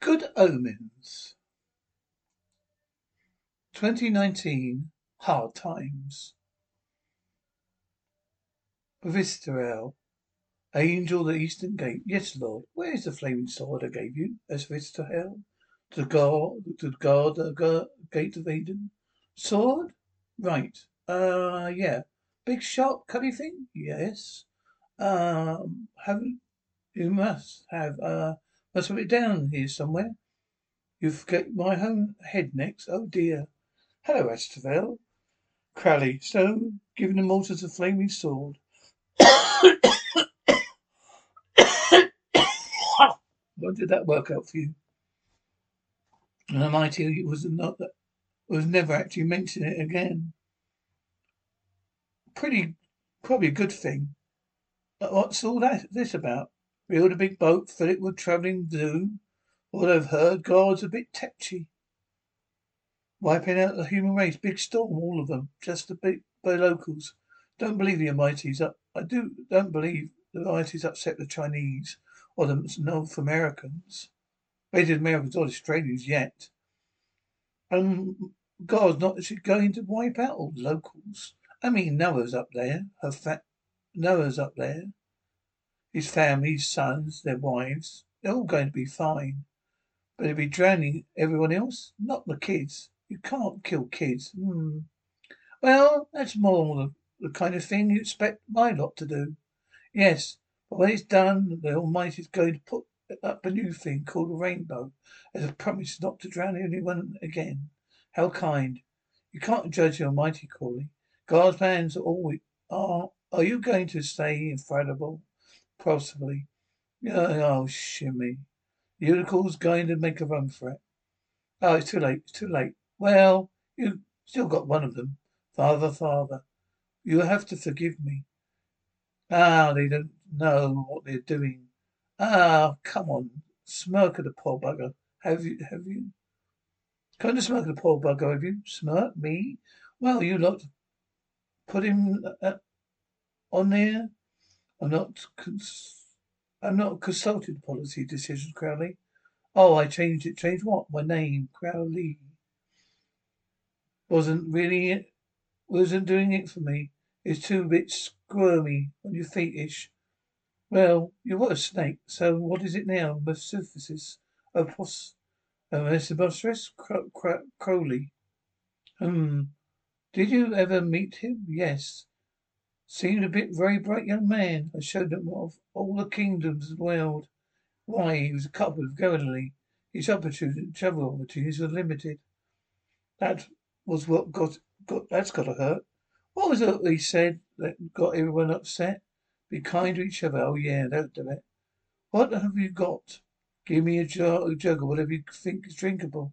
Good Omens. 2019 Hard Times. Aziraphale. Angel the Eastern Gate. Yes, Lord. Where is the flaming sword I gave you? As Aziraphale? To guard, to guard the gate of Eden? Sword? Right. Uh, yeah. Big sharp cutty thing? Yes. Um, haven't, you must have, uh, must have it down here somewhere. You forget my own head next. Oh dear. Hello, Aziraphale. Crowley. So, giving the mortars a flaming sword. What did that work out for you? And the mighty was not that was never actually mentioned it again. Pretty, probably a good thing. But what's all that this about? Build a big boat, fill it with travelling doom. What I've heard, God's a bit tetchy. Wiping out the human race, big storm, all of them, just the big the locals. Don't believe the Almighty's up. I do don't believe the Almighty's upset the Chinese or the North Americans. Native Americans or Australians yet. And God's not going to wipe out all the locals. I mean, Noah's up there. Her fa- Noah's up there. His family, his sons, their wives. They're all going to be fine. But he'll be drowning everyone else? Not the kids. You can't kill kids. Hmm. Well, that's more the, the kind of thing you expect my lot to do. Yes, but when it's done, the Almighty's going to put up a new thing called a rainbow as a promise not to drown anyone again. How kind. You can't judge the Almighty, Crowley. God's plans are always are. Are you going to stay infallible? Possibly. Oh, shimmy. The unicorn's going to make a run for it. Oh, it's too late. It's too late. Well, you still got one of them. Father, father, you have to forgive me. Ah, they don't know what they're doing. Ah, come on. Smirk at the poor bugger. Have you, have you? Kind of smirk at the poor bugger, have you? Smirk? Me? Well, you lot put him uh, on there. I'm not, cons- I'm not consulted policy decisions, Crowley. Oh, I changed it. Changed what? My name, Crowley. Wasn't really. Wasn't doing it for me. It's too bit squirmy on your feetish. Well, you were a snake, so what is it now? Metamorphosis? A pos... A Crowley. Hmm. Did you ever meet him? Yes. Seemed a bit very bright young man. I showed him of all the kingdoms of the world. Why, he was a couple of Galilee. His opportunity, travel opportunities were limited. That was what got, got, that's gotta hurt. What was it he said that got everyone upset? Be kind to each other. Oh yeah, that'll do it. What have you got? Give me a jug, a jug of whatever you think is drinkable.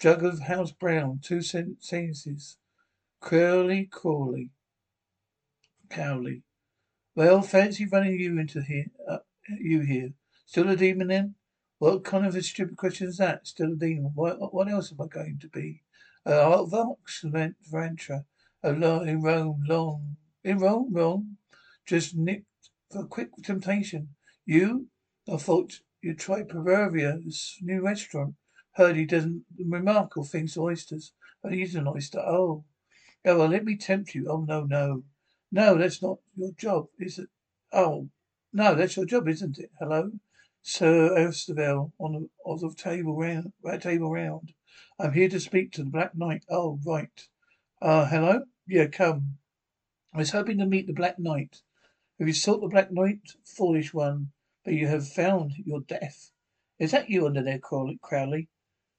Jug of house brown, two sentences. Curly Crowley. Crowley. Well, fancy running you into here, uh, you here. Still a demon then? What kind of a stupid question is that? Still a demon. What, what else am I going to be? Uh, Vox Ventra. Oh, in Rome, long. In Rome, wrong. Just nicked for a quick temptation. You? I thought you'd try Proverbia's new restaurant. Heard he doesn't remarkable things to oysters. But he's an oyster. Oh. Oh, well, let me tempt you. Oh, no, no. No, that's not your job, is it? Oh, no, that's your job, isn't it? Hello? Sir Aziraphale on the, on the table round, table round. I'm here to speak to the Black Knight. Oh, right. Uh, hello? Yeah, come. I was hoping to meet the Black Knight. Have you sought the Black Knight? Foolish one. But you have found your death. Is that you under there, Crowley?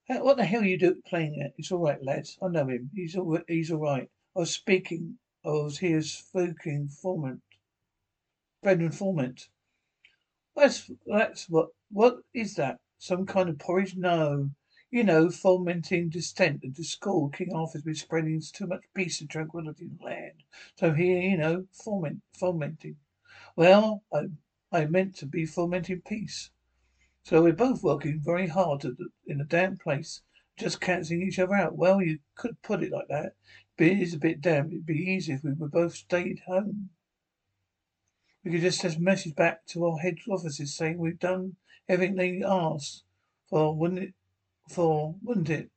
What the hell are you doing playing it? It's all right, lads. I know him. He's all, he's all right. I was speaking. Was here speaking informant. Friend informant. That's that's what. What is that? Some kind of porridge? No. You know, fomenting dissent and discord. King Arthur's been spreading too much peace and tranquility in the land. So here, you know, foment, fomenting. Well, I, I meant to be fomenting peace. So we're both working very hard the, in a damn place, just cancelling each other out. Well, you could put it like that. But it is a bit damn. It'd be easier if we were both stayed home. We could just send a message back to our head offices saying we've done everything they asked For wouldn't it? For wouldn't it?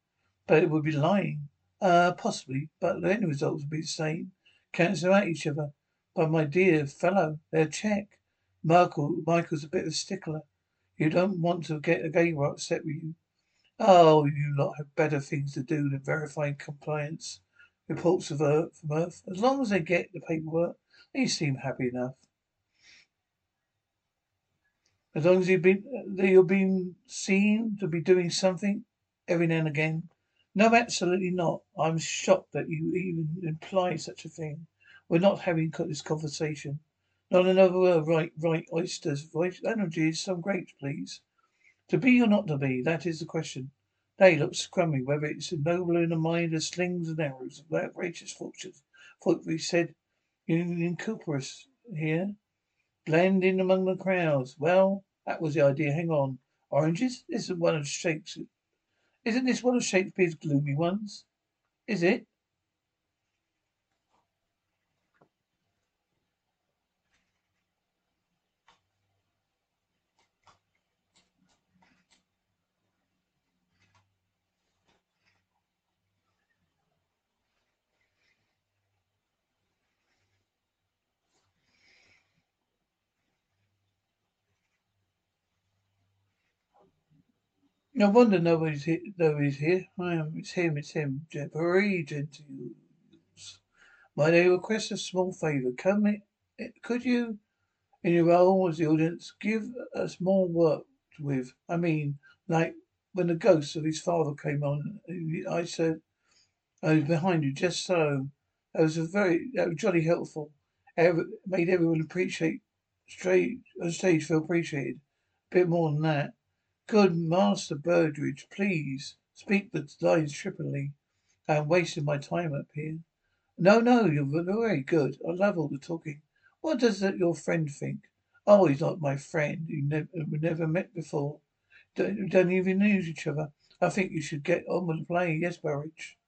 But it would be lying. Uh, possibly, but the end result would be the same. Cancel out each other. But my dear fellow, they'll check. Michael, Michael's a bit of a stickler. You don't want to get a gay upset with you. Oh, you lot have better things to do than verifying compliance reports of Earth from Earth. As long as they get the paperwork, they seem happy enough. As long as you've been, uh, you've been seen to be doing something every now and again. No, absolutely not. I'm shocked that you even imply such a thing. We're not having this conversation. Not another word. Right, right, oysters. Voice energy is some great, please. To be or not to be, that is the question. They look scrummy, whether it's noble in the mind of slings and arrows of outrageous fortunes. Thought we said in Cooperus here. Blend in among the crowds. Well, that was the idea. Hang on. Oranges? This is one of Shakespeare's. Isn't this one of Shakespeare's gloomy ones? Is it? No wonder nobody's here. Nobody's here. I am. It's him. It's him. Very gentles. Might I request a small favour? Come, it, could you, in your role as the audience, give us more work with? I mean, like when the ghost of his father came on, I said, I was behind you, just so. That was a very, that was jolly helpful. Ever, made everyone appreciate, straight on stage feel appreciated. A bit more than that. Good Master Burbage, please speak the lines trippingly. I am wasting my time up here. No, no, you're very good. I love all the talking. What does your friend think? Oh, he's not my friend. You never, never met before. Don't, don't even know each other. I think you should get on with the play. Yes, Burbage.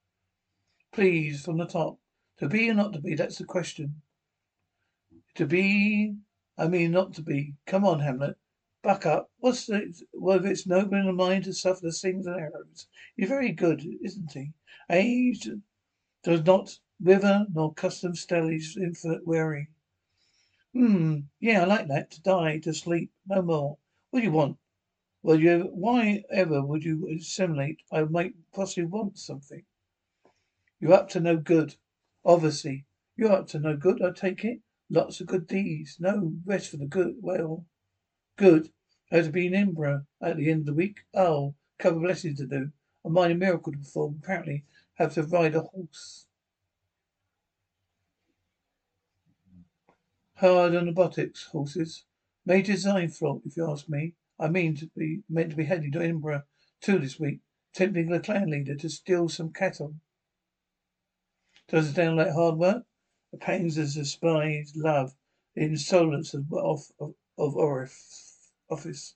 Please, from the top. To be or not to be, that's the question. To be, I mean not to be. Come on, Hamlet. Buck up. What's the, whether it's noble in the mind to suffer the slings and arrows? He's very good, isn't he? Age does not wither, nor custom stell his infinite weary. Hmm, yeah, I like that. To die, to sleep, no more. What do you want? Well, you, why ever would you assimilate? I might possibly want something. You're up to no good. Obviously. You're up to no good, I take it. Lots of good deeds. No rest for the good. Well, good. I have to be Edinburgh at the end of the week. Oh, a couple of lessons to do. A minor miracle to perform. Apparently, have to ride a horse. Hard on the buttocks, horses. Major design fault, if you ask me. I mean to be meant to be heading to Edinburgh too this week, tempting the clan leader to steal some cattle. Does it sound like hard work? The pains of the spies love, the insolence of of, of, of Orif office.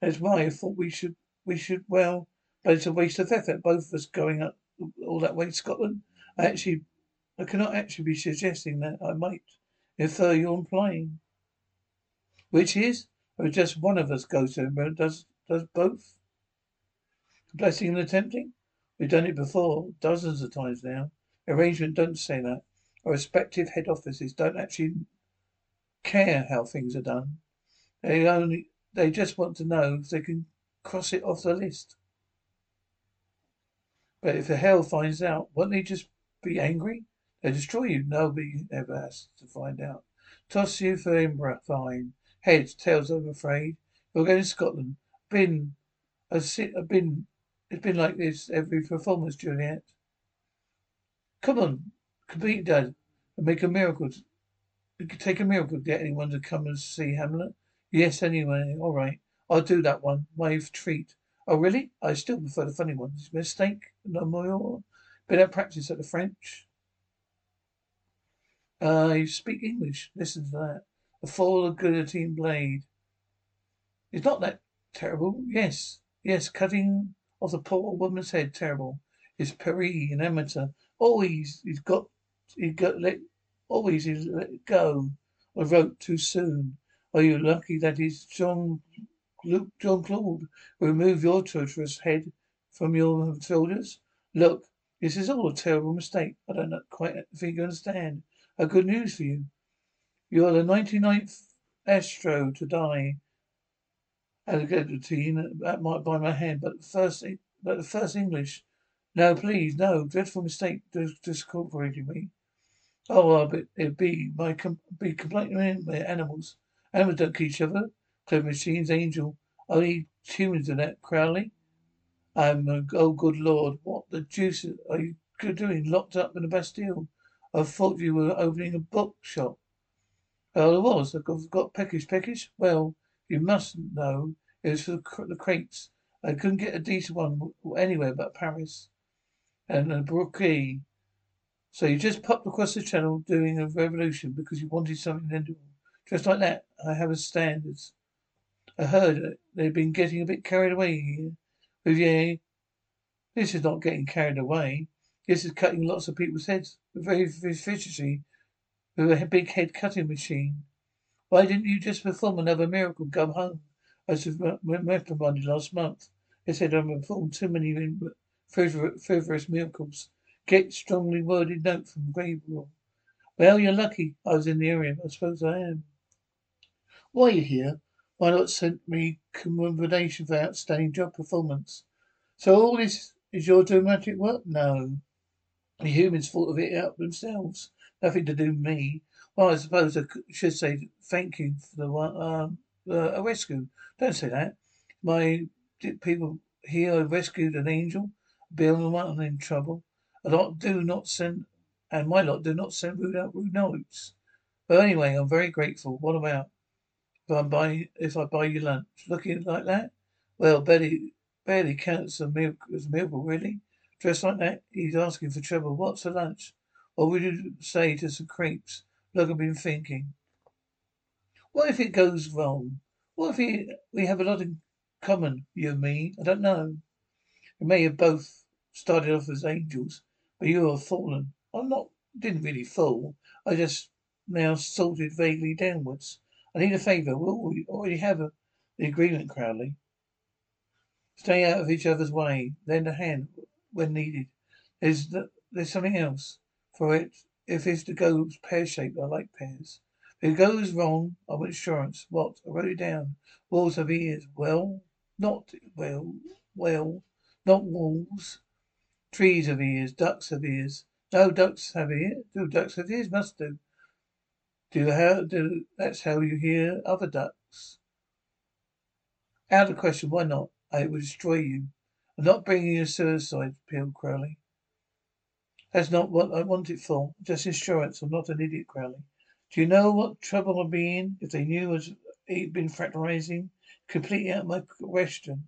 That's why I thought we should, we should, well, but it's a waste of effort, both of us going up all that way to Scotland. I actually, I cannot actually be suggesting that I might infer you're implying. Which is, or just one of us goes to him, does, does both? Blessing and attempting? We've done it before, dozens of times now. Arrangement don't say that. Our respective head offices don't actually care how things are done. They only they just want to know if they can cross it off the list. But if the hell finds out, won't they just be angry? They'll destroy you. Nobody ever has to find out. Toss you for fine. Heads, tails, I'm afraid. You're going to Scotland. Been, I've been, it's been like this every performance, Juliet. Come on, complete Dad, and make a miracle. It could take a miracle to get anyone to come and see Hamlet. Yes, anyway, all right. I'll do that one. My treat. Oh, really? I still prefer the funny ones. Mistake? No more? Been at practice at the French? I uh, speak English. Listen to that. The fall of guillotine blade. It's not that terrible. Yes. Yes, cutting off the poor woman's head. Terrible. It's Paris, an amateur. Always he's got, he got let, always he's let go. I wrote too soon. Are you lucky that his strong Luke John Claude remove your traitorous head from your shoulders? Look, this is all a terrible mistake. I don't quite think you understand. A good news for you. You are the 99th Astro to die at a guillotine by my hand, but the first, but the first English. No, please, no. Dreadful mistake discorporating me. Oh, well, but it'd be my be completely animals. Animals don't kill each other. Clever machines, angel. Only humans do that, Crowley. I'm a, uh, oh good lord, what the deuce are you doing locked up in the Bastille? I thought you were opening a bookshop. Well, I was. I got, peckish, peckish. Well, you mustn't know it was for the, the crates. I couldn't get a decent one anywhere but Paris. And uh, a brocade. So you just popped across the channel doing a revolution because you wanted something endurable. Just like that, I have a standards. I heard they've been getting a bit carried away here. Yeah, this is not getting carried away. This is cutting lots of people's heads with very efficiency with a big head cutting machine. Why didn't you just perform another miracle? Come home. I was reprimanded last month. They said I performed too many frivolous miracles. Get strongly worded note from Gabriel. Well, you're lucky I was in the area. I suppose I am. Why are you here? Why not send me commendation for outstanding job performance? So all this is your dramatic work? No. The humans thought of it out themselves. Nothing to do with me. Well, I suppose I should say thank you for the um, uh, rescue. Don't say that. My people here rescued an angel, Bill the one in trouble. A lot do not send, and my lot do not send rude, out rude notes. But anyway, I'm very grateful. What about? If I buy, if I buy you lunch, looking like that, well, barely, barely counts as miracle, as miracle, really. Dressed like that, he's asking for trouble. What's for lunch? What would you say to some crepes? Look, I've been thinking. What if it goes wrong? What if we, we have a lot in common, you and me? I don't know. We may have both started off as angels, but you have fallen. I'm not, didn't really fall. I just now salted vaguely downwards. I need a favour. We already have a, the agreement, Crowley. Stay out of each other's way. Lend a hand when needed. There's there's something else. For it, if it's to go pear shaped, I like pears. If it goes wrong, I want insurance. What? I wrote it down. Walls have ears. Well, not well, well, not walls. Trees have ears. Ducks have ears. No, ducks have ears. Do ducks have ears? Must do. Do how do that's how you hear other ducks. Out of the question, why not? I will destroy you. I'm not bringing you suicide, Peel Crowley. That's not what I want it for. Just insurance. I'm not an idiot, Crowley. Do you know what trouble I'd be in if they knew I'd been fraternising? Completely out of my question.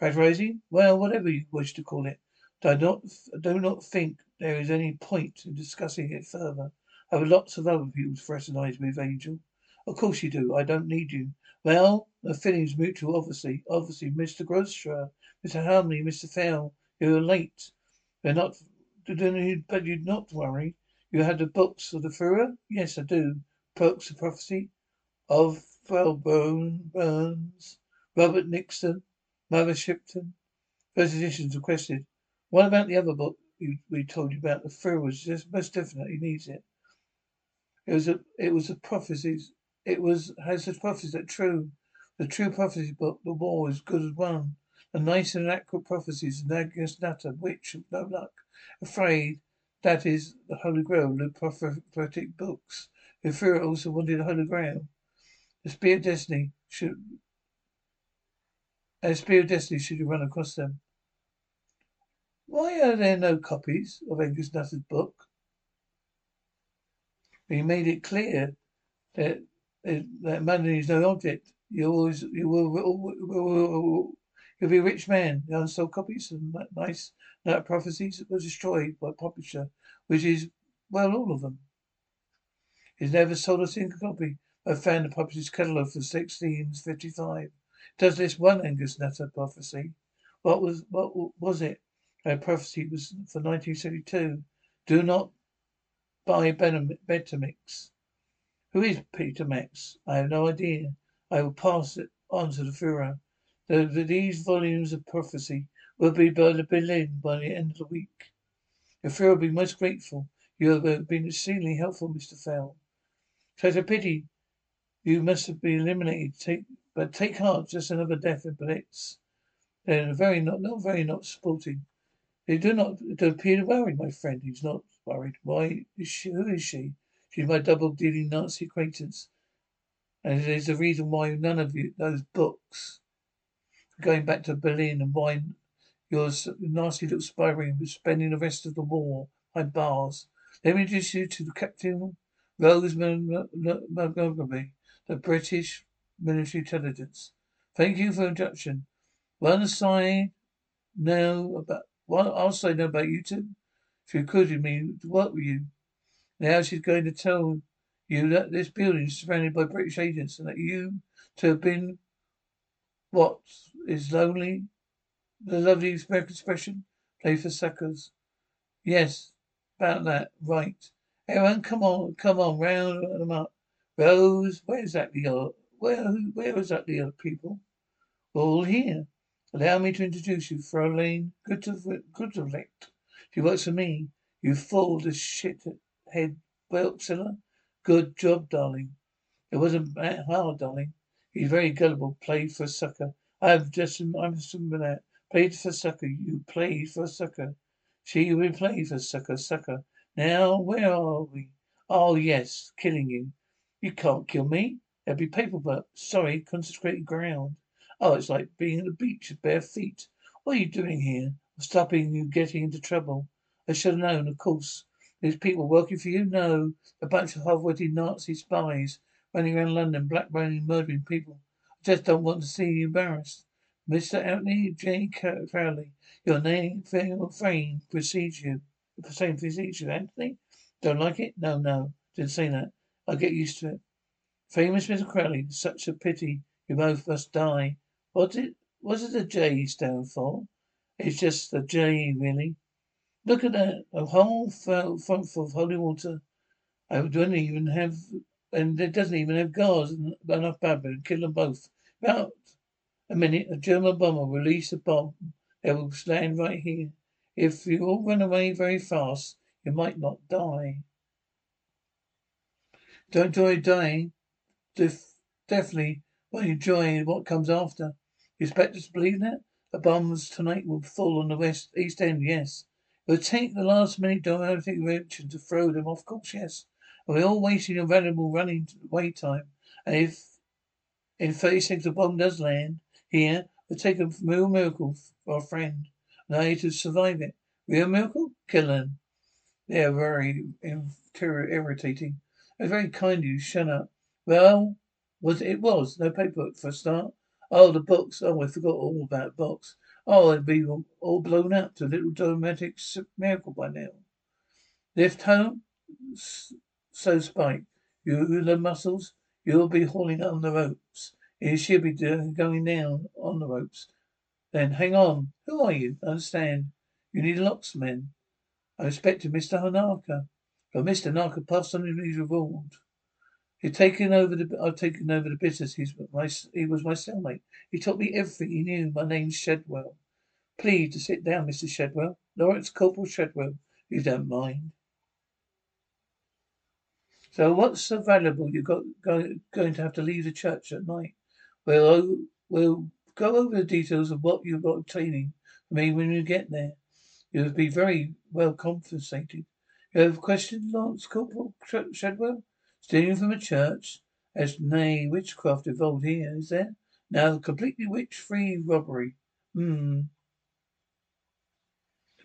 Fraternising? Well, whatever you wish to call it. Do not, do not think there is any point in discussing it further. Have lots of other people to fraternise with, Angel. Of course you do. I don't need you. Well, the feeling's mutual, obviously. Obviously, Mr. Grosser, Mr. Harmony, Mr. Fell, you're late. They're not, but you'd not worry. You have the books of the Führer? Yes, I do. Books of prophecy of well, Burns, Robert Nixon, Mother Shipton. First editions requested. What about the other book we told you about? The Führer just most definitely needs it. It was a it was a prophecies. It was has the prophecies that true. The true prophecy book, the war is good as one. The nice and accurate prophecies of Agnes Nutter, which no luck. Afraid that is the Holy Grail, the prophetic books. Führer also wanted the Holy Grail. The spear of destiny should a spear of destiny should run across them. Why are there no copies of Agnes Nutter's book? He made it clear that that money is no object. You always you will, will, will, you'll be a rich man. The unsold copies of nice night prophecies were destroyed by publisher, which is well all of them. He's never sold a single copy. I found the publisher's catalogue for 1655. Does this one Agnes Nutter prophecy? What was what was it? A prophecy was for 1972. Do not by Betamax. Who is Peter Max? I have no idea. I will pass it answered the Führer. The, the, these volumes of prophecy will be by the Berlin by the end of the week. The Führer will be most grateful. You have uh, been exceedingly helpful, Mr. Fell. It's a pity you must have been eliminated. Take, but take heart, just another death in Blitz. They're very not, not very not sporting. They do not appear worried, my friend. He's not worried. Why is she? Who is she? She's my double-dealing Nazi acquaintance, and it is the reason why none of you those books going back to Berlin and why your nasty little spy ring was spending the rest of the war behind bars. Let me introduce you to Captain Rose Montgomery, the British military intelligence. Thank you for the introduction. One side know about I'll say no about you two. She recruited me to work with you. Now she's going to tell you that this building is surrounded by British agents and that you to have been what is lonely the lovely American expression play for suckers. Yes, about that. Right. Everyone come on come on, round them up. Rose, where's that are where where exactly are the other people? All here. Allow me to introduce you, Fraulein Guterlicht. She works for me. You fool, the shit head Beltzilla. Good job, darling. It wasn't hard, darling. He's very gullible. Played for a sucker. I have just, I'm assuming that. Played for a sucker. You played for a sucker. She will play for a sucker, sucker. Now, where are we? Oh, yes, killing you. You can't kill me. There'll be paperwork. Sorry, consecrated ground. Oh, it's like being at the beach with bare feet. What are you doing here? I'm stopping you getting into trouble. I should have known, of course. There's people working for you? No. A bunch of half-witted Nazi spies running around London, blackmailing, murdering people. I just don't want to see you embarrassed. Mr. Anthony J. Crowley, your name, fame precedes you. The same precedes you, Anthony? Don't like it? No, no. Didn't say that. I'll get used to it. Famous Mr. Crowley, such a pity. You both must die. What it what does the J stand for? It's just a J, really. Look at that. A whole front full of holy water. I don't even have and it doesn't even have guards enough Babylon to kill them both. About a minute, a German bomber will release a bomb that will land right here. If you all run away very fast, you might not die. Don't enjoy dying. Def- definitely won't enjoy what comes after. You expect us to believe that? The bombs tonight will fall on the west east end, yes. It will take the last minute dramatic reaction to throw them off course, yes. And we're all wasting a valuable running wait time. And if in thirty seconds the bomb does land, here, we take a real miracle for our friend and I to survive it. Real miracle? Kill them. They are very irritating. It was very kind of you. Shut up. Well, was it was no paperwork for a start. Oh, the books. Oh, I forgot all about books. Oh, they'd be all blown up to little dramatic miracle by now. Lift home. So Spike, you the muscles. You'll be hauling on the ropes. She'll be going down on the ropes. Then hang on. Who are you? I understand. You need a locksman. I expected Mr. Hanaka. But Mr. Hanaka passed on his reward. He's taken over the. I've taken over the business. He's my. He was my cellmate. He taught me everything he knew. My name's Shadwell. Please to sit down, Mr. Shadwell. Lance Corporal Shadwell. You don't mind. So what's so valuable you got go, going to have to leave the church at night? Well, we'll go over the details of what you've got obtaining for me when you get there. You'll be very well compensated. You have a question, Lance Corporal Shadwell? Stealing from a church? As nay, witchcraft involved here, is there? Now, completely witch-free robbery. Hmm.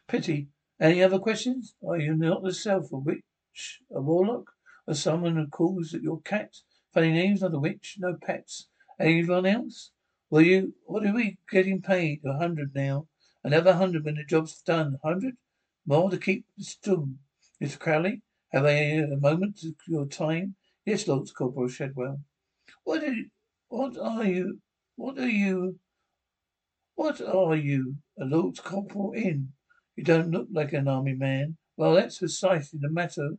Pity. Any other questions? Are you not yourself a witch, a warlock, or someone who calls at your cat? Funny names, not a witch, no pets. Anyone else? Will you, what are we getting paid? A hundred now. Another hundred when the job's done. Hundred? More to keep the stum. Mr. Crowley, have I a moment of your time? Yes, Lord Corporal Shadwell. What are you, what are you, what are you, what are you, a Lord Corporal in? You don't look like an army man. Well, that's precisely the matter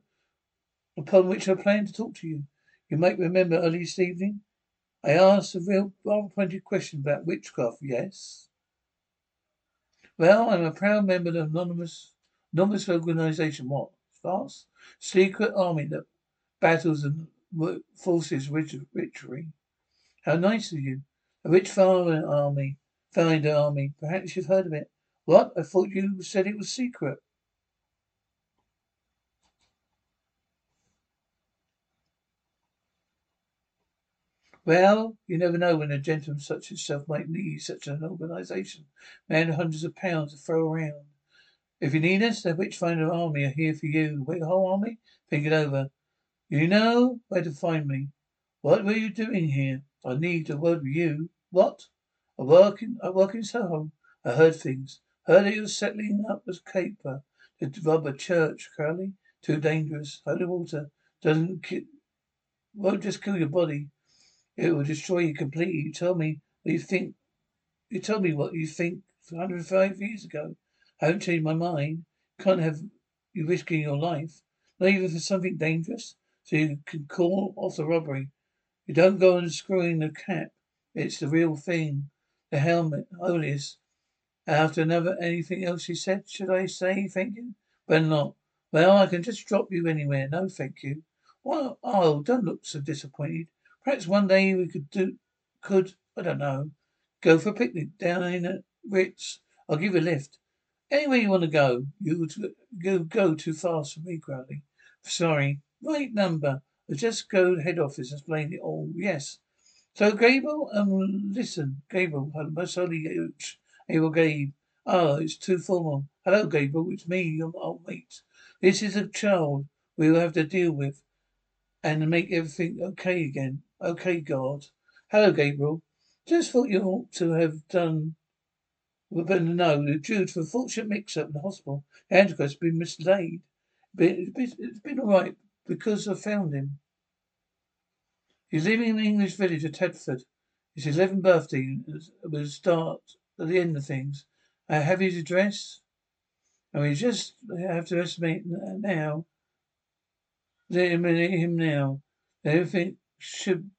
upon which I plan to talk to you. You might remember early this evening I asked a real rather pointed question about witchcraft, yes? Well, I'm a proud member of the anonymous anonymous organization. What? Fast? Secret army that battles and forces witchery. How nice of you. A rich foreign army. Foreign army. Perhaps you've heard of it. What? I thought you said it was secret. Well, you never know when a gentleman such as yourself might need such an organisation. Man, hundreds of pounds to throw around. If you need us, the Witchfinder Army are here for you. Wait, whole army? Think it over. You know where to find me. What were you doing here? I need a word with you. What? I work in I work in Soho. I heard things. Heard that you were settling up as caper to rob a church, Crowley. Too dangerous. Holy water doesn't ki- won't just kill your body. It will destroy you completely. You tell me what you think. You told me what you think 105 years ago. I haven't changed my mind. Can't have you risking your life. Not even for something dangerous. So you can call off the robbery. You don't go on screwing the cap. It's the real thing. The helmet. Holiest. After another anything else she said, should I say thank you? Better not. Well, I can just drop you anywhere. No, thank you. Well, oh, don't look so disappointed. Perhaps one day we could do, could, I don't know, go for a picnic down in at Ritz. I'll give you a lift. Anywhere you want to go. You go, go too fast for me, Crowley. Sorry. Right number. I'll just go to head office and explain it all. Yes. So, Gabriel, um, listen, Gabriel, most holy Abel Gabe. Oh, it's too formal. Hello, Gabriel. It's me, your old mate. This is a child we will have to deal with and make everything okay again. Okay, God. Hello, Gabriel. Just thought you ought to have done. But no, due to a fortunate mix-up in the hospital, Andrew has been mislaid. But it's been all right because I found him. He's living in the English village of Tadfield. It's his 11th birthday. We'll start at the end of things. I have his address. And we just have to estimate now. Let him now. Everything should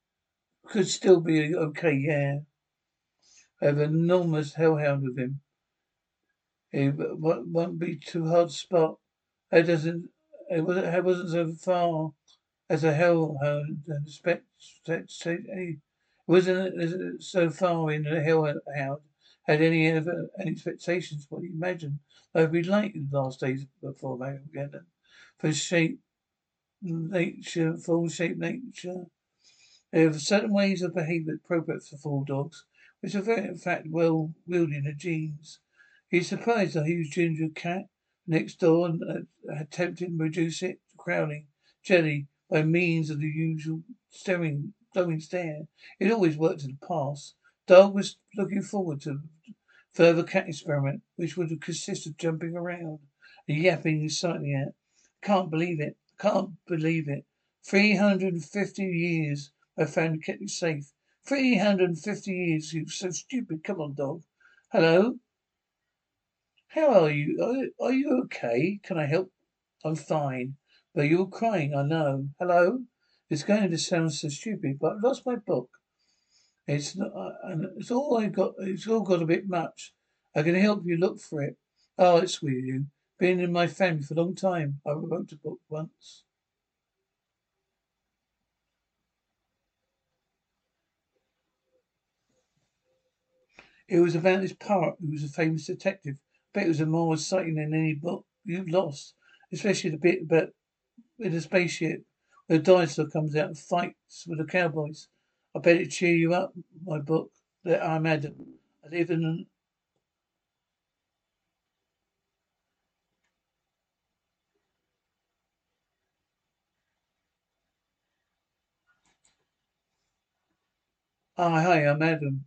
could still be okay, yeah. I have an enormous hellhound with him. It won't be too hard to spot. It doesn't. It wasn't so far as a hellhound. Expect, it wasn't so far in the hellhound had any ever any expectations what you imagine I've been like in the last days before they get Armageddon. For shape nature, full shape nature there are certain ways of behaviour appropriate for four dogs, which are very, in fact, well wielding the genes. He's surprised a huge ginger cat next door and uh, attempted to reduce it to crowning jelly by means of the usual staring, glowing stare. It always worked in the past. Dog was looking forward to further cat experiment, which would consist of jumping around and yapping excitedly at. Can't believe it. Can't believe it. Three hundred and fifty years I found kept you safe. Three hundred and fifty years, you so stupid. Come on, dog. Hello? How are you? Are, are you okay? Can I help? I'm fine. But you're crying, I know. Hello? It's going to sound so stupid, but I've lost my book. It's not, uh, and it's all I got. It's all got a bit much. I can help you look for it. Oh, it's of you. Been in my family for a long time. I wrote a book once. It was about this poet who was a famous detective. I bet it was more exciting than any book you've lost. Especially the bit about with a spaceship where the dinosaur comes out and fights with the cowboys. I bet it cheer you up, my book. That I'm Adam. I live in an Ah, hi, I'm Adam.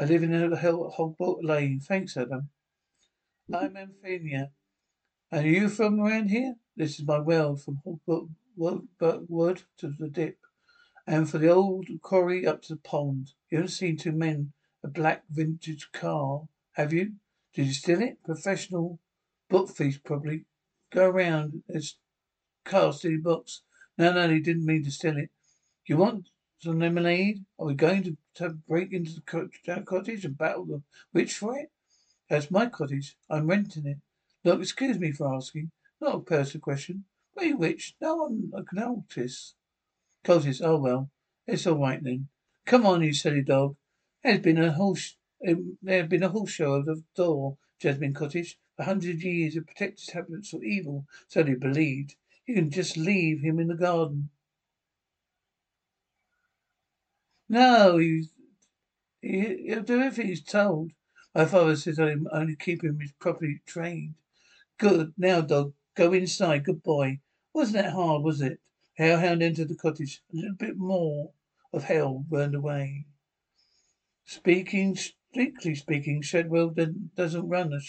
I live in Hogbolt Lane. Thanks, Adam. I'm. And are you from around here? This is my well from Hogbolt Wood to the dip. And for the old quarry up to the pond. You haven't seen two men, a black vintage car, have you? Did you steal it? Professional book thief, probably. Go around as car stealing books. No, no, he didn't mean to steal it. You want some lemonade? Are we going to, to break into the cottage and battle the witch for it? That's my cottage. I'm renting it. Look, excuse me for asking. Not a personal question. You witch? No, I'm a cultist. Cultist, oh well. It's all right then. Come on, you silly dog. There's been a sh- um, there have been a whole show of the door, Jasmine Cottage. For hundred years of protected inhabitants from evil, so they believed. You can just leave him in the garden. No, he's, he, he'll do everything he's told. My father says I'm only keeping him properly trained. Good. Now, dog, go inside. Good boy. Wasn't that hard, was it? Hellhound entered the cottage. A little bit more of hell burned away. Speaking, strictly speaking, Shadwell doesn't run a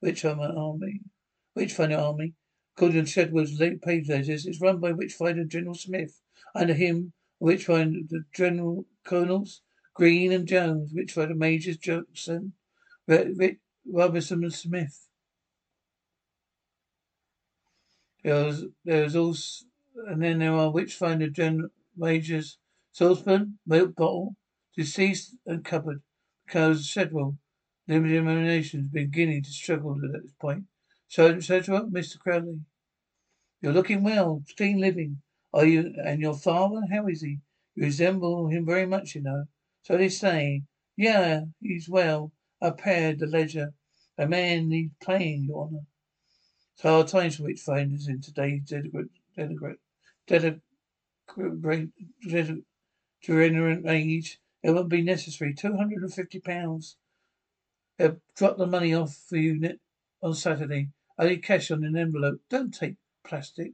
Witchfinder army. Witchfinder army. According to Shadwell's late page letters, it's run by Witchfinder General Smith. Under him, Witchfinder the General Colonels Green and Jones, which were the Majors Jackson, Robinson and Smith. There was, there was also, and then there are which find the General Majors Saucepan, Milk Bottle, Deceased and Cupboard. Because Shadwell, limited emanations, beginning to struggle at this point. So, Shadwell, Mr. Crowley. You're looking well, clean living. Are you, and your father, how is he? You resemble him very much, you know. So they say. Yeah, he's well. I paired the ledger. A man needs playing, Your Honour. It's hard times for witchfinders in today's deliberate, deliberate, deliberate age. It won't be necessary. Two hundred and fifty pounds. They'll drop the money off for you on Saturday. I need cash on an envelope. Don't take plastic.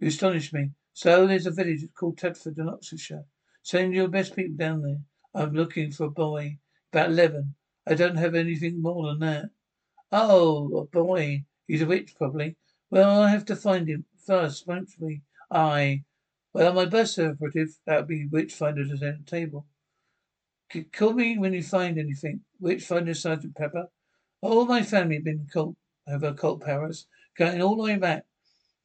You astonish me. So there's a village called Tadfield in Oxfordshire. Send your best people down there. I'm looking for a boy. About eleven. I don't have anything more than that. Oh, a boy. He's a witch, probably. Well, I have to find him first, won't we? I. Well, my birth certificate, that would be Witchfinder at the table. Call me when you find anything. Witchfinder Sergeant Pepper. All my family have been cult, have occult powers. Going all the way back.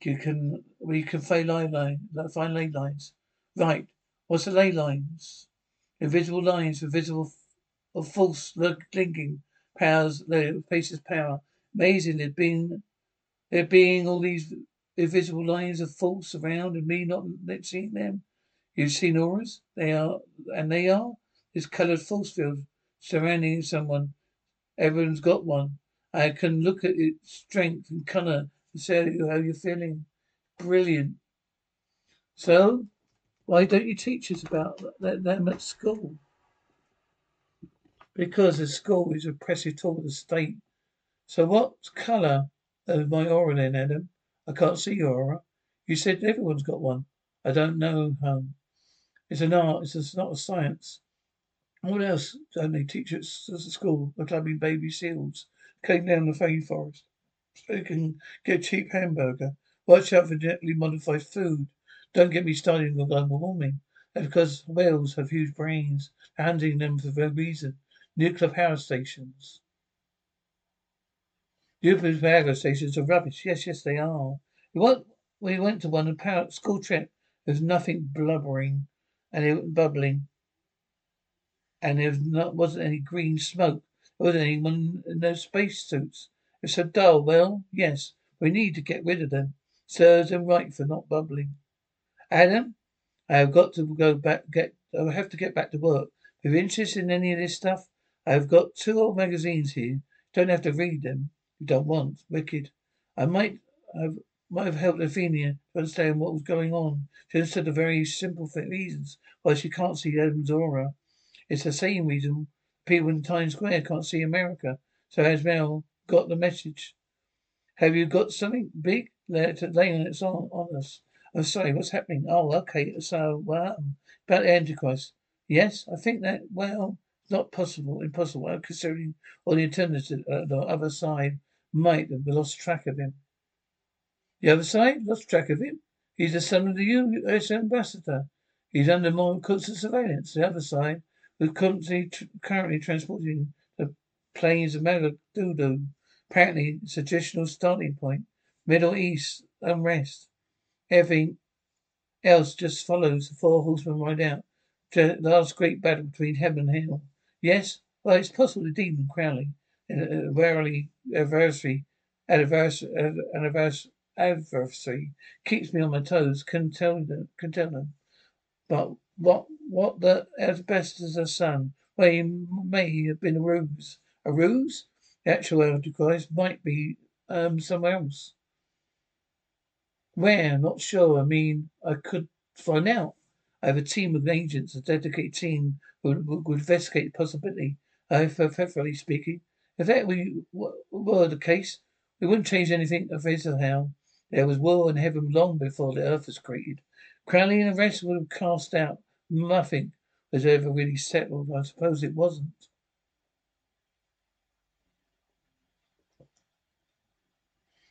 You can, we can find ley line, find ley lines. Right. What's the ley lines? Invisible lines for visible of false linking powers, places power. Amazing there being there being all these invisible lines of false around and me not seeing them. You've seen auras? They are and they are? This coloured force field surrounding someone. Everyone's got one. I can look at its strength and colour and say how you're feeling. Brilliant. So why don't you teach us about them at school? Because the school is oppressive toward the state. So what colour is my aura then, Adam? I can't see your aura. You said everyone's got one. I don't know, hon. It's an art. It's not a science. What else don't they teach at school? The clubbing baby seals. Came down the rainforest. So can get a cheap hamburger. Watch out for genetically modified food. Don't get me started on global warming. That's because whales have huge brains, handling them for no reason. Nuclear power stations. Nuclear power stations are rubbish. Yes, yes, they are. We went, we went to one power school trip. There was nothing blubbering and it bubbling, and there was not wasn't any green smoke. There wasn't anyone in those space suits. It's so dull. Well, yes, we need to get rid of them. Serves them right for not bubbling. Adam, I have got to go back. Get I have to get back to work. If you're interested in any of this stuff, I have got two old magazines here. Don't have to read them. You don't want. Wicked. I might have might have helped Athenia to understand what was going on. She understood the very simple reasons why she can't see Adam's aura. It's the same reason people in Times Square can't see America. So as Mel got the message? Have you got something big laying on, on us? I'm sorry, what's happening? Oh, okay. So, well, about the Antichrist. Yes, I think that, well, not possible, impossible, considering all the alternatives uh, the other side might have lost track of him. The other side? Lost track of him? He's the son of the U.S. ambassador. He's under more constant surveillance. The other side was currently, currently transporting the plains of Megiddo. Apparently, it's traditional starting point. Middle East unrest. Everything else just follows the four horsemen ride out. To the last great battle between heaven and hell. Yes? Well, it's possible the demon Crowley, uh, uh, a rarely adversary, adversary, adversary, adversary, keeps me on my toes. Can tell them, can tell them. But what, what the asbestos sun? Well, he may have been a ruse. A ruse? The actual Antichrist might be um somewhere else. Where? Not sure. I mean, I could find out. I have a team of agents, a dedicated team who would investigate the possibility. Hypothetically speaking, if that were the case, we wouldn't change anything of how there was war in heaven long before the earth was created. Crowley and the rest would have cast out. Nothing was ever really settled. I suppose it wasn't.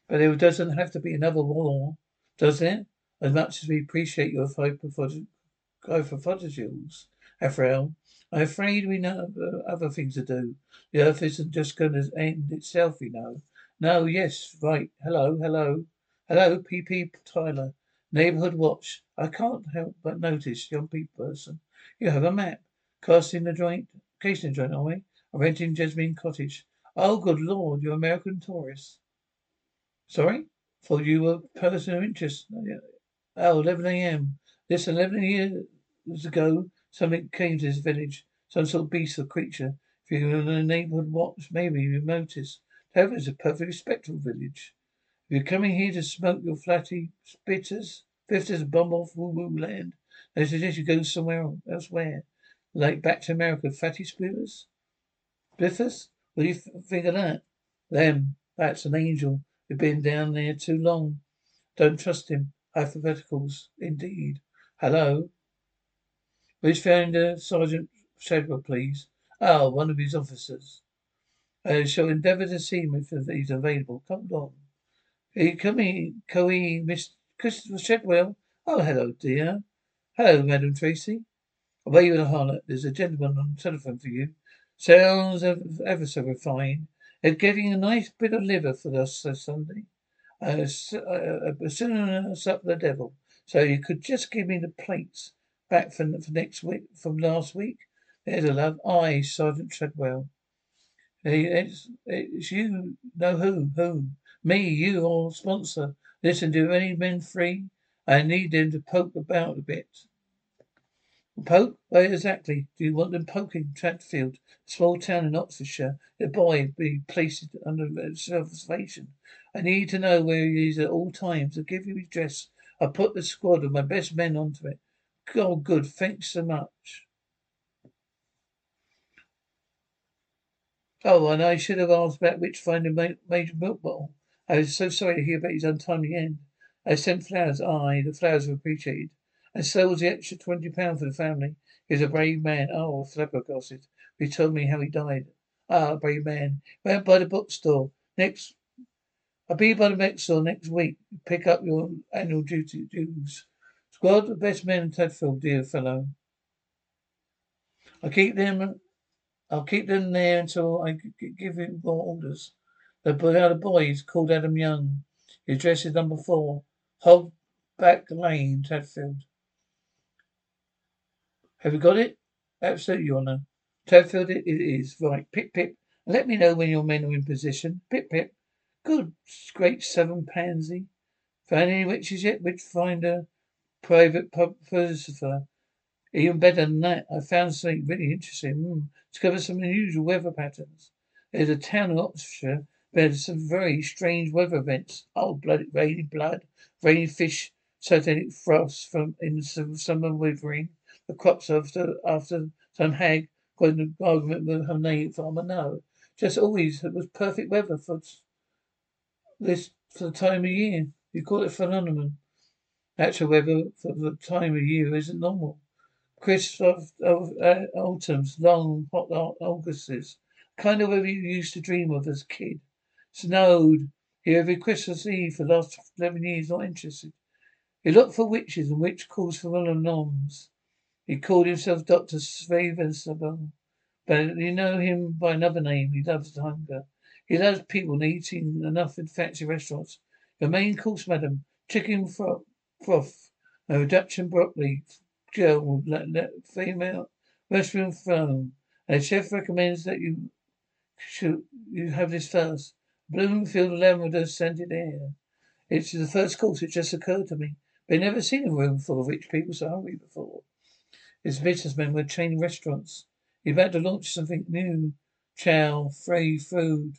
But there doesn't have to be another war does it? As much as we appreciate your hope for for hypotheticals, Ephrael, I'm afraid we know other things to do. The earth isn't just going to end itself, you know. No, yes, right. Hello, hello. Hello, PP Tyler. Neighborhood Watch. I can't help but notice, young people person. You have a map. Casting the joint, casing the joint, are we? I'm renting Jasmine Cottage. Oh, good lord, you American tourists. Sorry? For you were a person of interest. Oh, 11 a.m. This 11 years ago, something came to this village. Some sort of beast or creature. If you're in the neighborhood watch, maybe you notice. However, it's a perfectly respectable village. If you're coming here to smoke your flatty spitters, fifters, bum off woo woo land, I suggest you go somewhere elsewhere. Like back to America, fatty spitters? Biffers? What do you think of that? Them. That's an angel. We've been down there too long. Don't trust him. Hypotheticals, indeed. Hello? Find uh, Sergeant Shadwell, please. Oh, one of his officers. I shall endeavour to see him if he's available. Come on. Hey, come in, Coe, Miss Christopher Shadwell. Oh, hello, dear. Hello, Madam Tracy. Away with the harlot. There's a gentleman on the telephone for you. Sounds ever so refined. They're getting a nice bit of liver for us this Sunday. Uh, uh, uh, soon up the devil. So you could just give me the plates back for, for next week, from last week. There's a love. I, Sergeant Treadwell. It's, it's you. know who? Who? Me, you, or sponsor. Listen, do any men free? I need them to poke about a bit. Poke? Where oh, exactly? Do you want them poking? Tadfield, a small town in Oxfordshire. The boy be placed under observation. I need to know where he is at all times. I'll give you his address. I'll put the squad of my best men onto it. Oh, good. Thanks so much. Oh, and I should have asked about which find a major milk bottle. I was so sorry to hear about his untimely end. I sent flowers. Aye, the flowers were appreciated. And was the extra twenty pounds for the family. He was a brave man. Oh, flabbergasted. He told me how he died. Ah, brave man. Went by the bookstore. Next, I'll be by the bookstore next week. Pick up your annual duty dues. Squad, the best men in Tadfield, dear fellow. I'll keep them. I'll keep them there until I give you more orders. The, the boys called Adam Young. His address is number four, Hog Back Lane, Tadfield. Have you got it? Absolutely, Your Honour. Tadfield it is. Right. Pip, pip. Let me know when your men are in position. Pip, pip. Good. Great seven pansy. Found any witches yet? Witch finder. Private pub philosopher. Even better than that, I found something really interesting. Mm. Discovered some unusual weather patterns. There's a town in Oxfordshire where there's some very strange weather events. Oh, blood, raining blood, raining fish, satanic frost from in the summer withering the crops after after some hag got an argument with her native farmer. No, just always it was perfect weather for this for the time of year. You call it phenomenon. Natural weather for the time of year isn't normal. Crisp of, of uh, autumns, long hot Augusts, kind of weather you used to dream of as a kid. Snowed here every Christmas Eve for the last eleven years. Not interested. He looked for witches and witch calls for noms. He called himself Dr. Svavenstable, but you know him by another name. He loves hunger. He loves people and eating enough in fancy restaurants. Your main course, madam, chicken fro- broth, A reduction broccoli gel female restaurant phone. And the chef recommends that you should you have this first. Bloomfield lavender scented air. It's the first course. It just occurred to me. But I've never seen a room full of rich people so hungry before. His businessmen were chain restaurants. He's about to launch something new. Chow, free food,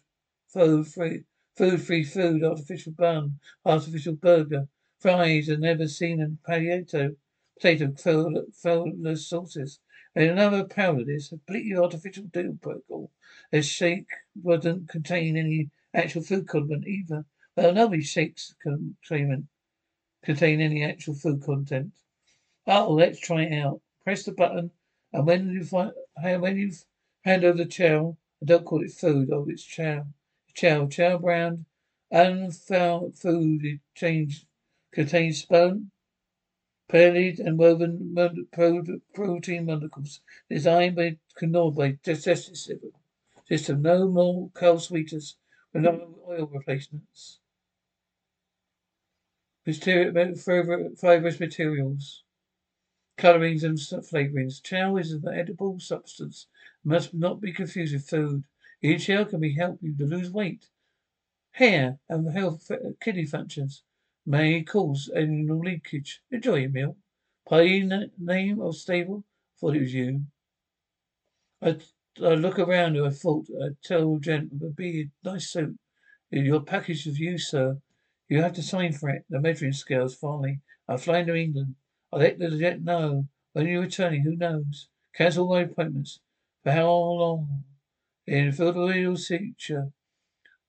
food free, food free food, artificial bun, artificial burger, fries, and never seen a potato, potato filled sauces. And another powder this, completely artificial doom pickle. The shake wouldn't contain any actual food content either. Well, nobody shakes containment contain any actual food content. Oh, let's try it out. Press the button, and when you find when you hand over the chow, and don't call it food. Oh, it's chow, chow, chow brand, unfound food. change contains spun, pellied and woven protein molecules designed by Knorr by digestive system. No more coal sweeters, but no oil replacements. Material, fibrous materials, colorings and flavorings. Chow is an edible substance. Must not be confused with food. Eating chow can be help you to lose weight, hair, and health uh, kidney functions. May cause anal leakage. Enjoy your meal. Party name of stable. Thought it was you. I, I look around and I thought I'd tell gent be a nice suit. Uh, your package of you, sir. You have to sign for it. The measuring scales, finally. I'm flying to England. I'll let the know. When you're returning, who knows? Cancel my appointments. For how long? In Philadelphia, future.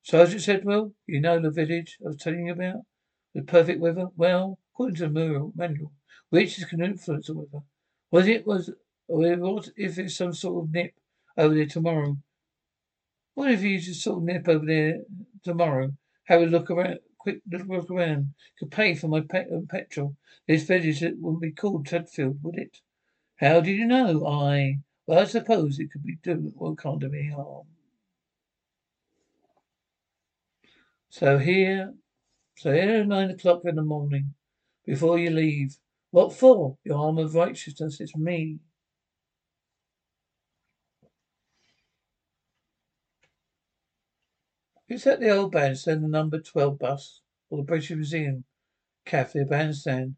Sergeant said, well, you know the village I was telling you about? The perfect weather? Well, according to the manual, which is can influence the weather. Was it was or what if it's some sort of nip over there tomorrow? What if you just sort of nip over there tomorrow? Have a look around quick little around. Could pay for my pet and uh, petrol. This village wouldn't be called Tadfield, would it? How did you know? I well, I suppose it could be do well can't do any harm. So here so here at nine o'clock in the morning, before you leave. What for? Your arm of righteousness, is me. Is that the old bandstand, the number 12 bus, or the British Museum Cafe bandstand?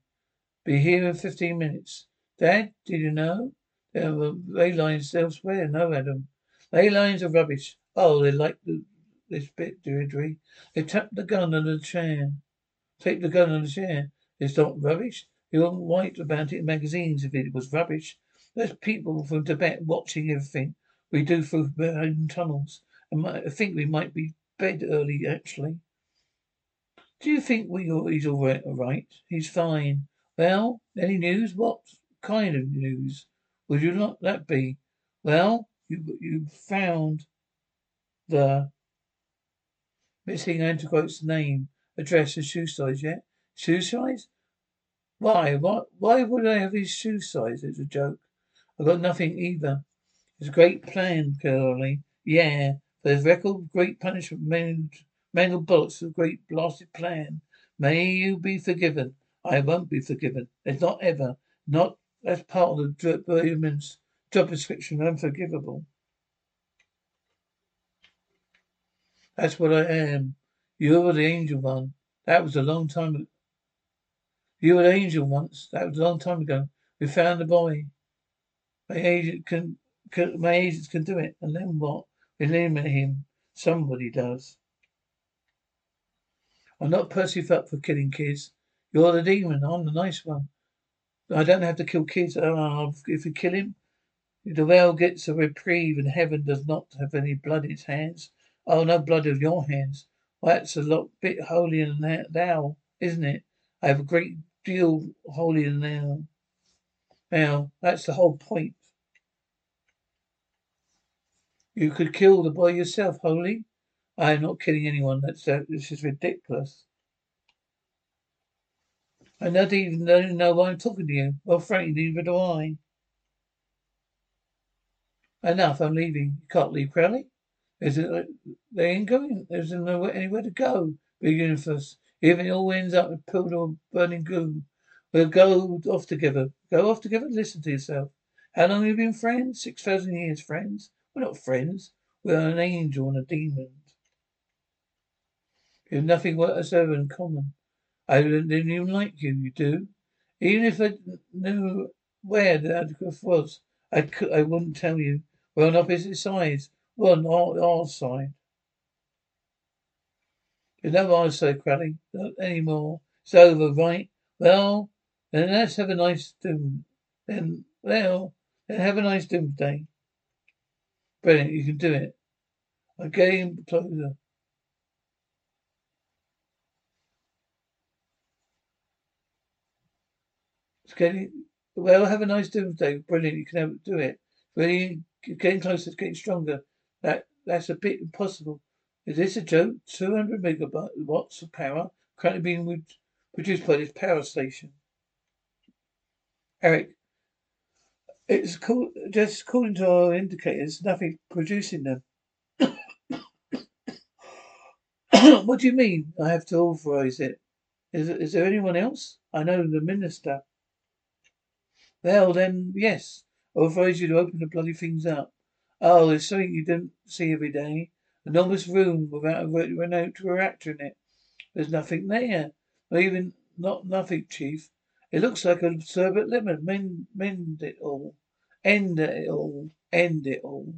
Be here in 15 minutes. Dad, did you know? There were ley lines elsewhere. No, Adam. Ley lines are rubbish. Oh, they like the, this bit, Deirdre. They tapped the gun on the chair. Take the gun on the chair. It's not rubbish. You wouldn't write about it in magazines if it was rubbish. There's people from Tibet watching everything we do through hidden tunnels. And I think we might be bed early, actually. Do you think we he's all right, all right? He's fine. Well, any news? What kind of news would you not that be? Well, you you found the missing antiquote's name, address, and shoe size yet? Shoe size? Why? What? Why would I have his shoe size? It's a joke. I've got nothing either. It's a great plan, Crowley. Yeah, for his record, great punishment, mangled, mangled bullets, a great blasted plan. May you be forgiven. I won't be forgiven. It's not ever. Not as part of the Berman's job description. Unforgivable. That's what I am. You were the angel one. That was a long time ago. You were the angel once. That was a long time ago. We found the boy. My agent can, can my agents can do it. And then what? Eliminate him. Somebody does. I'm not Percival for killing kids. You're the demon. I'm the nice one. I don't have to kill kids. Oh, if we kill him, the well gets a reprieve and heaven does not have any blood in its hands. Oh, no blood in your hands. Well, that's a lot bit holier than thou, isn't it? I have a great deal holier than thou. Now, that's the whole point. You could kill the boy yourself, Holy. I am not killing anyone. That's uh, this is ridiculous. I don't even know why I'm talking to you. Well, frankly, neither do I. Enough. I'm leaving. You can't leave Crowley. There's a, they ain't going. There's nowhere anywhere to go. Big universe. Even it all ends up with or burning goo. We'll go off together. Go off together? Listen to yourself. How long have you been friends? Six thousand years, friends. We're not friends. We're an angel and a demon. You have nothing whatsoever in common. I don't even like you. You do. Even if I knew where the autograph was, I could, I wouldn't tell you. We're on opposite sides. We're on our, our side. There's no our side, Crowley. Not anymore. It's over, right? Well, then let's have a nice doom. Then, well, then have a nice doomsday. Brilliant, you can do it. Getting closer. Getting well. Have a nice doomsday. Brilliant. You can have, do it. Really getting closer. Getting stronger. That that's a bit impossible. Is this a joke? Two hundred megawatts of power currently being produced by this power station. Eric, it's cool, just according to our indicators, nothing producing them. what do you mean? I have to authorize it. Is, is there anyone else? I know the minister. Well, then, yes. Authorize you to open the bloody things up. Oh, there's something you don't see every day. Enormous room without a remote reactor in it. There's nothing there. Not even, not nothing, Chief. It looks like a sherbet lemon. Mend, mend it all. End it all. End it all.